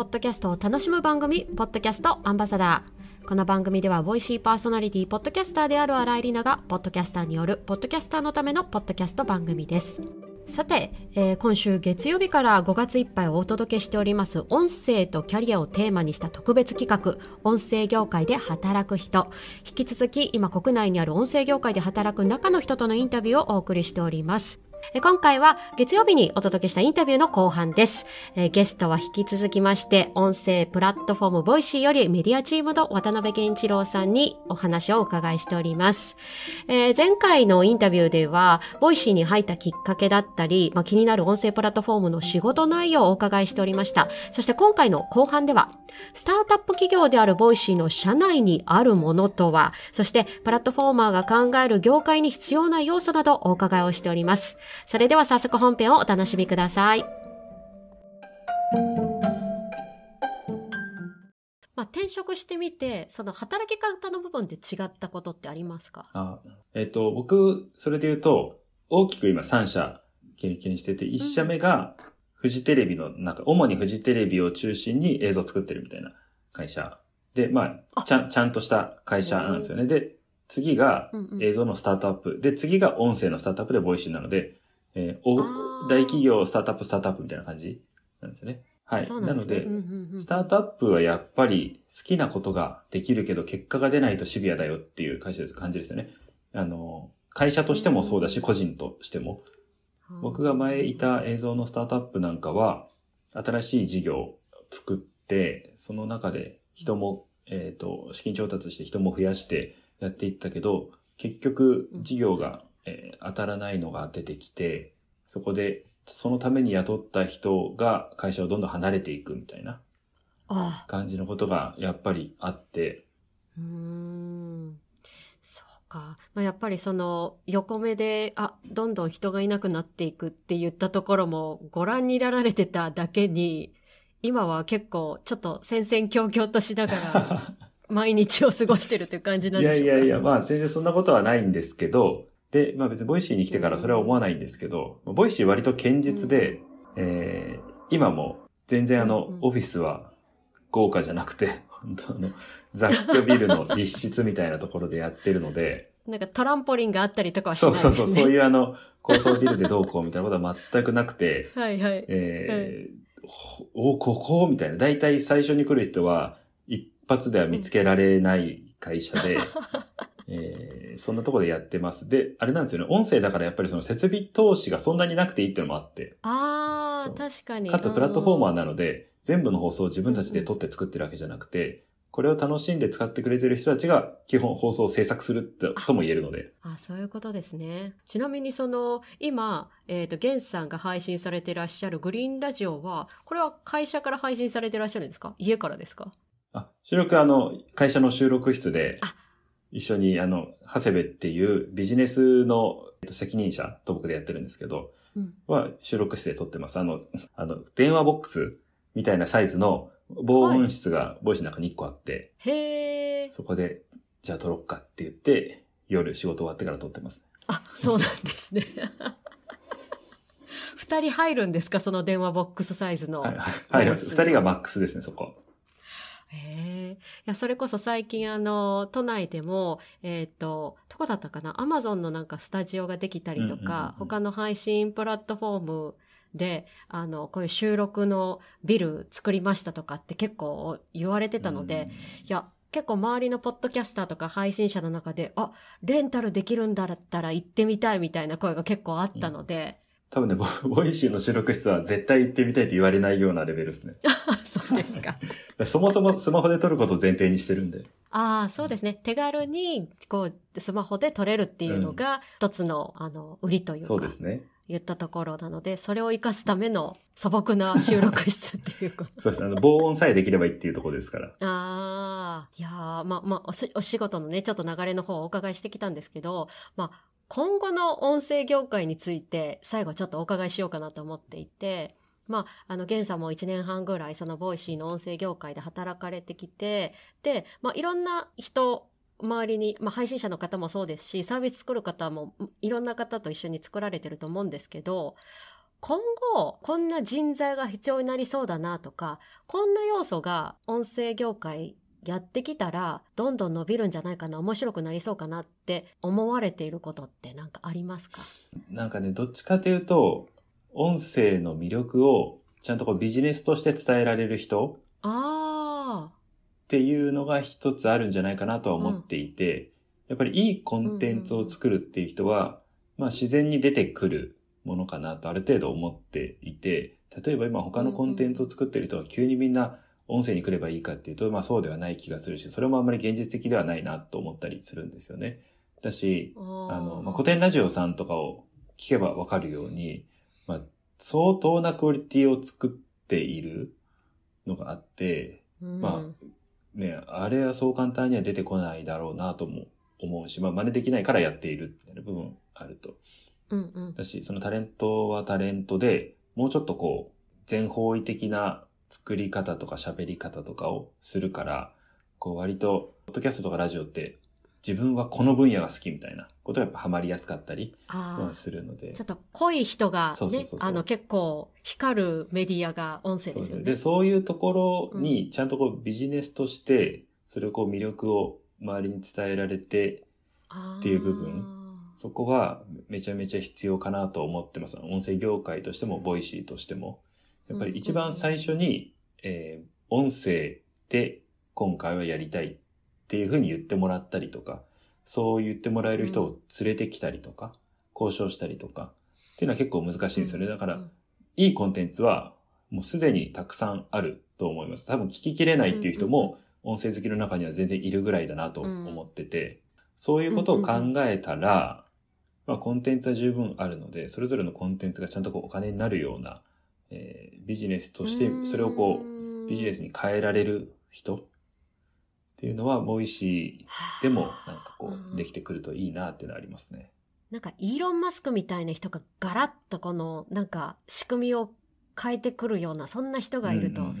ポッドキャストを楽しむ番組、ポッドキャストアンバサダー。この番組では、ボイシーパーソナリティ、ポッドキャスターである新井里奈が、ポッドキャスターによる、ポッドキャスターのためのポッドキャスト番組です。さて、えー今週月曜日から5月いっぱいお届けしております音声とキャリアをテーマにした特別企画音声業界で働く人引き続き今国内にある音声業界で働く中の人とのインタビューをお送りしております今回は月曜日にお届けしたインタビューの後半です、ゲストは引き続きまして音声プラットフォームボイシーよりメディアチームの渡部源一郎さんにお話をお伺いしておりますえ前回のインタビューでは、ボイシーに入ったきっかけだったり、まあ、気になる音声プラットフォームの仕事内容をお伺いしておりました。そして今回の後半では、スタートアップ企業であるボイシーの社内にあるものとは、そしてプラットフォーマーが考える業界に必要な要素などお伺いをしております。それでは早速本編をお楽しみください。まあ、転職してみて、その働き方の部分で違ったことってありますか？あえっ、と、僕、それで言うと、大きく今3社経験してて、1社目が、フジテレビの中、主にフジテレビを中心に映像を作ってるみたいな会社。で、まあ、あちゃん、ちゃんとした会社なんですよね。で、次が映像のスタートアップ。で、次が音声のスタートアップでボイシーなので、えーお大企業、スタートアップ、スタートアップみたいな感じなんですよね。はい。そうなので、んですねうんうんうんスタートアップはやっぱり好きなことができるけど結果が出ないとシビアだよっていう会社です、感じですよね。あの、会社としてもそうだし、個人としても。僕が前いた映像のスタートアップなんかは、新しい事業を作って、その中で人も、えっ、と、資金調達して人も増やしてやっていったけど、結局事業が、えー当たらないのが出てきて、そこで、そのために雇った人が会社をどんどん離れていくみたいなあ。感じのことがやっぱりあって、うーんか。まあ、やっぱりその横目で、あ、どんどん人がいなくなっていくって言ったところもご覧になられてただけに、今は結構ちょっと戦々恐々としながら 毎日を過ごしてるという感じなんいでしょうか。やいやいや、まあ全然そんなことはないんですけど、で、まあ別にボイシーに来てからそれは思わないんですけど、ボイシー割と堅実で、えー今も全然あの、うんうん。オフィスは豪華じゃなくて、本当あの、雑居ビルの一室みたいなところでやってるので、なんかトランポリンがあったりとかはしそないですね。うそうそう、そういうあの、高層ビルでどうこうみたいなことは全くなくて、はいはい。えーほお、ここみたいな。大体最初に来る人は、一発では見つけられない会社で、えーそんなところでやってます。で、あれなんですよね。音声だからやっぱりその設備投資がそんなになくていいっていうのもあって、ああ、確かに。かつプラットフォーマーななので、全部の放送を自分たちで撮って作ってるわけじゃなくて、これを楽しんで使ってくれてる人たちが基本放送を制作するってとも言えるので、あ、そういうことですね。ちなみにその、今、えっ、と、ゲンさんが配信されていらっしゃるグリーンラジオは、これは会社から配信されていらっしゃるんですか？家からですか？あ、収録あの、会社の収録室であ、一緒にあの、長谷部っていうビジネスのえっと責任者と僕でやってるんですけど、うん。は収録室で撮ってます。あの、あの、電話ボックスみたいなサイズの防音室がボイシーの中に1個あって、へえ。そこで、じゃあ撮ろっかって言って、夜仕事終わってから撮ってます。あ、そうなんですね。二人入るんですか？その電話ボックスサイズの。はい、はい、はい。二人がマックスですね、そこ。へえ。いや、それこそ最近あの、都内でも、えっ、と、どこだったかな？アマゾンのなんかスタジオができたりとか、うん他の配信プラットフォームで、あの、こういう収録のビル作りましたとかって結構言われてたので、いや、結構周りのポッドキャスターとか配信者の中で、あ、レンタルできるんだったら行ってみたいみたいな声が結構あったので、多分ね、ボ ボイシーの収録室は絶対行ってみたいって言われないようなレベルですね。そうですか。そもそもスマホで撮ることを前提にしてるんで。ああ、そうですね。手軽に、こう、スマホで撮れるっていうのが、一つの、あの、売りというか、そうですね。言ったところなので、それを活かすための素朴な収録室っていうこと。そうですね。あの、防音さえできればいいっていうところですから。ああ、いやーまあまあおし、お仕事のね、ちょっと流れの方をお伺いしてきたんですけど、まあ、今後の音声業界について、最後ちょっとお伺いしようかなと思っていて、まあ、あの、ゲンさんも1年半ぐらい、そのボイシーの音声業界で働かれてきて、で、まあ、いろんな人、周りに、まあ、配信者の方もそうですし、サービス作る方も、いろんな方と一緒に作られてると思うんですけど、今後こんな人材が必要になりそうだなとかこんな要素が音声業界やってきたらどんどん伸びるんじゃないかな面白くなりそうかなって思われていることって何かありますか？なんかね、どっちかというと、音声の魅力をちゃんとこうビジネスとして伝えられる人あっていうのが一つあるんじゃないかなとは思っていて、やっぱりいいコンテンツを作るっていう人は、まあ自然に出てくるものかなとある程度思っていて、例えば今他のコンテンツを作ってる人は急にみんな音声に来ればいいかっていうと、まあそうではない気がするし、それもあんまり現実的ではないなと思ったりするんですよね。だし、ああの、まあ、古典ラジオさんとかを聞けばわかるように、まあ、相当なクオリティを作っているのがあって、まあね、あれはそう簡単には出てこないだろうなとも思うし、まあ真似できないからやっているみたいな部分あると。うんうんだし、そのタレントはタレントで、もうちょっとこう、全方位的な作り方とか喋り方とかをするから、こう割と、ポッドキャストとかラジオって、自分はこの分野が好きみたいなことがやっぱハマりやすかったりするので。あちょ。っと濃い人がねあの結構光るメディアが音声ですよね。で、そういうところにちゃんとこうビジネスとして、それをこう魅力を周りに伝えられて、っていう部分。そこはめちゃめちゃ必要かなと思ってます。音声業界としても、 Voicyとしても。やっぱり一番最初に、えー音声で今回はやりたいっていうふうに言ってもらったりとか、そう言ってもらえる人を連れてきたりとか、交渉したりとか、っていうのは結構難しいんですよね。だから、いいコンテンツはもうすでにたくさんあると思います。多分聞ききれないっていう人も音声好きの中には全然いるぐらいだなと思ってて、そういうことを考えたら、まあコンテンツは十分あるので、それぞれのコンテンツがちゃんとこうお金になるような、えービジネスとしてそれをこうビジネスに変えられる人っていうのは Voicyでもなんかこうできてくるといいなっていうのはありますね。なんかイーロン・マスクみたいな人がガラッとこのなんか仕組みを変えてくるようなそんな人がいるとうんうんうん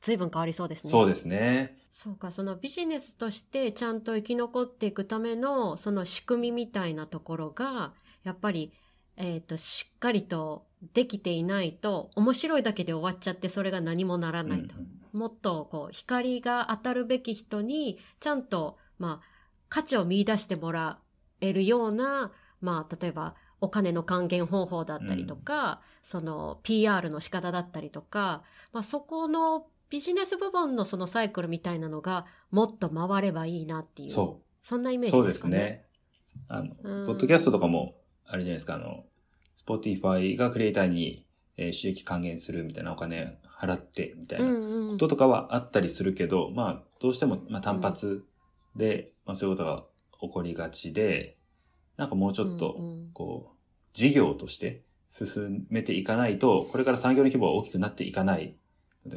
随分変わりそうですね。そうですね。そうか、そのビジネスとしてちゃんと生き残っていくためのその仕組みみたいなところが、やっぱり、えっ、と、しっかりとできていないと、面白いだけで終わっちゃってそれが何もならないと。うんうんもっとこう、光が当たるべき人に、ちゃんと、まあ、価値を見出してもらえるような、まあ、例えば、お金の還元方法だったりとか、その PR の仕方だったりとか、まあ、そこのビジネス部分のそのサイクルみたいなのがもっと回ればいいなっていう。そそんなイう。メージですかね。すね。あの、うんポッドキャストとかも、あれじゃないですか、あの、Spotify がクリエイターに、えー収益還元するみたいなお金払って、みたいなうんうん。こととかはあったりするけど、まあ、どうしても、まあ、単発で、まあ、そういうことが起こりがちで、なんかもうちょっとうんうん、こう、事業として進めていかないと、これから産業の規模が大きくなっていかない。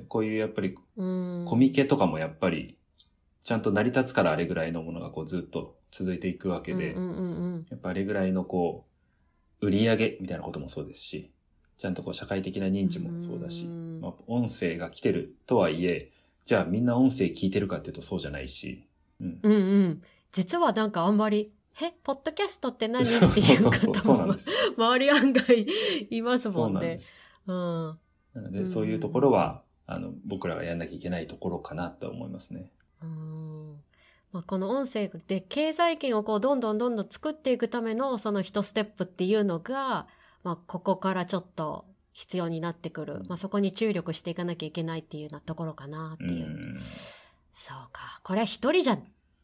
こういうやっぱり、うんコミケとかもやっぱり、ちゃんと成り立つからあれぐらいのものがこうずっと続いていくわけで、うんうんうんうんやっぱあれぐらいのこう、売り上げみたいなこともそうですし、ちゃんとこう社会的な認知もそうだし、うんまあ、音声が来てるとはいえ、じゃあみんな音声聞いてるかっていうとそうじゃないし、うん。うんうん。実はなんかあんまり、え、ポッドキャストって何？そうっていうそうそうそう、方も。周り案外いますそうんなんもねで。す。うん。なので、うんそういうところは、あの、僕らがやんなきゃいけないところかなと思いますね。うんまあ、この音声で経済圏をこうどんどんどんどん作っていくためのその一ステップっていうのが、まあ、ここからちょっと必要になってくる、まあ、そこに注力していかなきゃいけないっていうようなところかなってういう。ん。そうか。これは一人じゃ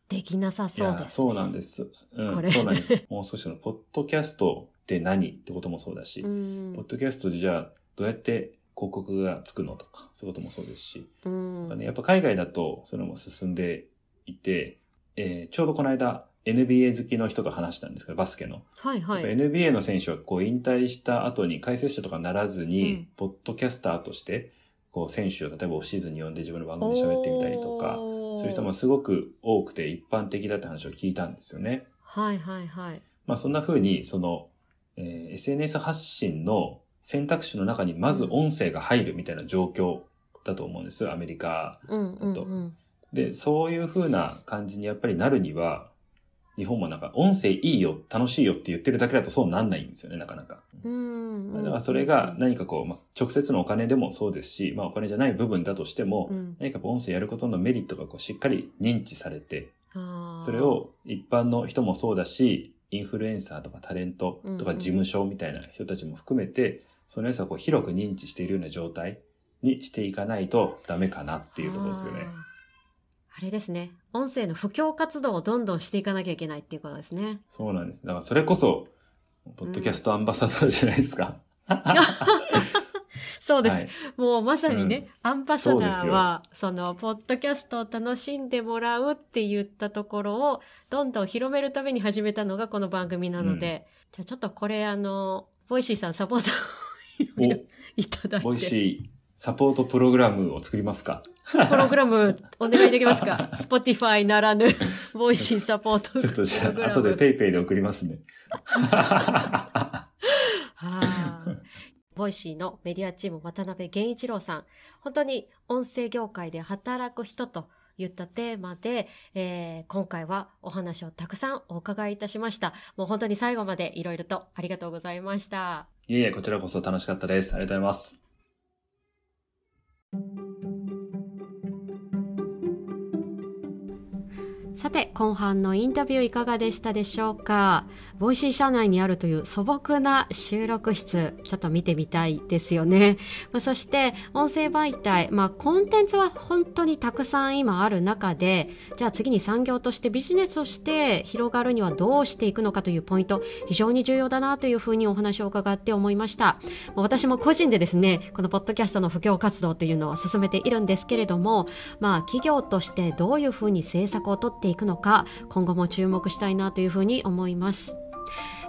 できなさいそうです、ね。や、そうなんです。うん、これそうなんです。もう少しの、ポッドキャストって何ってこともそうだし、うんポッドキャストでじゃあ、どうやって広告がつくのとか、そういうこともそうですし、うんね、やっぱ海外だと、それも進んでいて、えーちょうどこの間、NBA 好きの人と話したんですけど、バスケの。はいはい。NBA の選手はこう引退した後に解説者とかならずに、うんポッドキャスターとして、こう選手を例えばオフシーズンに呼んで自分の番組で喋ってみたりとか、そういう人もすごく多くて一般的だって話を聞いたんですよね。はいはいはい。まあそんな風に、その、えー SNS 発信の選択肢の中にまず音声が入るみたいな状況だと思うんです。アメリカうんうんとうん。で、そういう風な感じにやっぱりなるには、日本もなんか音声いいよ、楽しいよって言ってるだけだとそうなんないんですよね、なかなか。うん。だからそれが何かこう、まあ、直接のお金でもそうですし、まあお金じゃない部分だとしても、うん何かこう音声やることのメリットがこうしっかり認知されて、それを一般の人もそうだし、インフルエンサーとかタレントとかうんうん事務所みたいな人たちも含めて、その良さをこう広く認知しているような状態にしていかないとダメかなっていうところですよね。あれですね。音声の布教活動をどんどんしていかなきゃいけないっていうことですね。そうなんです。だからそれこそ、ポッドキャストアンバサダーじゃないですか。そうです。はいもうまさにね、アンバサダーは、その、ポッドキャストを楽しんでもらうって言ったところを、どんどん広めるために始めたのがこの番組なので、じゃあちょっとこれあの、 Voicyさんサポートを いただいて、ボイシーサポートプログラムを作りますか？プログラムお願いできますか ?Spotify ならぬ、 Voicyサポートちょっとじゃあ。後でペイペイで送りますね。はい。 Voicyのメディアチーム渡部源一郎さん。本当に音声業界で働く人といったテーマで、えー今回はお話をたくさんお伺いいたしました。もう本当に最後までいろいろとありがとうございました。いえいえ、こちらこそ楽しかったです。ありがとうございます。Thank you. さて、後半のインタビューいかがでしたでしょうか？ Voicy社内にあるという素朴な収録室、ちょっと見てみたいですよね。まあ、そして、音声媒体、まあ、コンテンツは本当にたくさん今ある中で、じゃあ次に産業としてビジネスとして広がるにはどうしていくのかというポイント、非常に重要だなというふうにお話を伺って思いました。私も個人でですね、このポッドキャストの布教活動というのを進めているんですけれども、まあ企業としてどういうふうに政策を取ってていくのか、今後も注目したいなというふうに思います。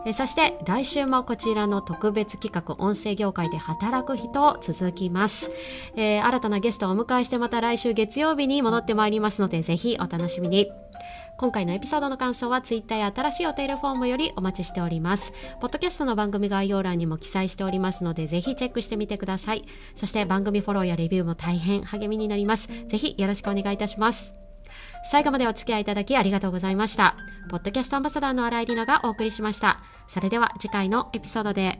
えそして来週もこちらの特別企画音声業界で働く人続きます、えー新たなゲストをお迎えしてまた来週月曜日に戻ってまいりますのでぜひお楽しみに今回のエピソードの感想はツイッターや新しいお便りフォームよりお待ちしております。ポッドキャストの番組概要欄にも記載しておりますので、ぜひチェックしてみてください。そして番組フォローやレビューも大変励みになります。ぜひよろしくお願いいたします。最後までお付き合いいただきありがとうございました。ポッドキャストアンバサダーの新井里奈がお送りしました。それでは次回のエピソードで。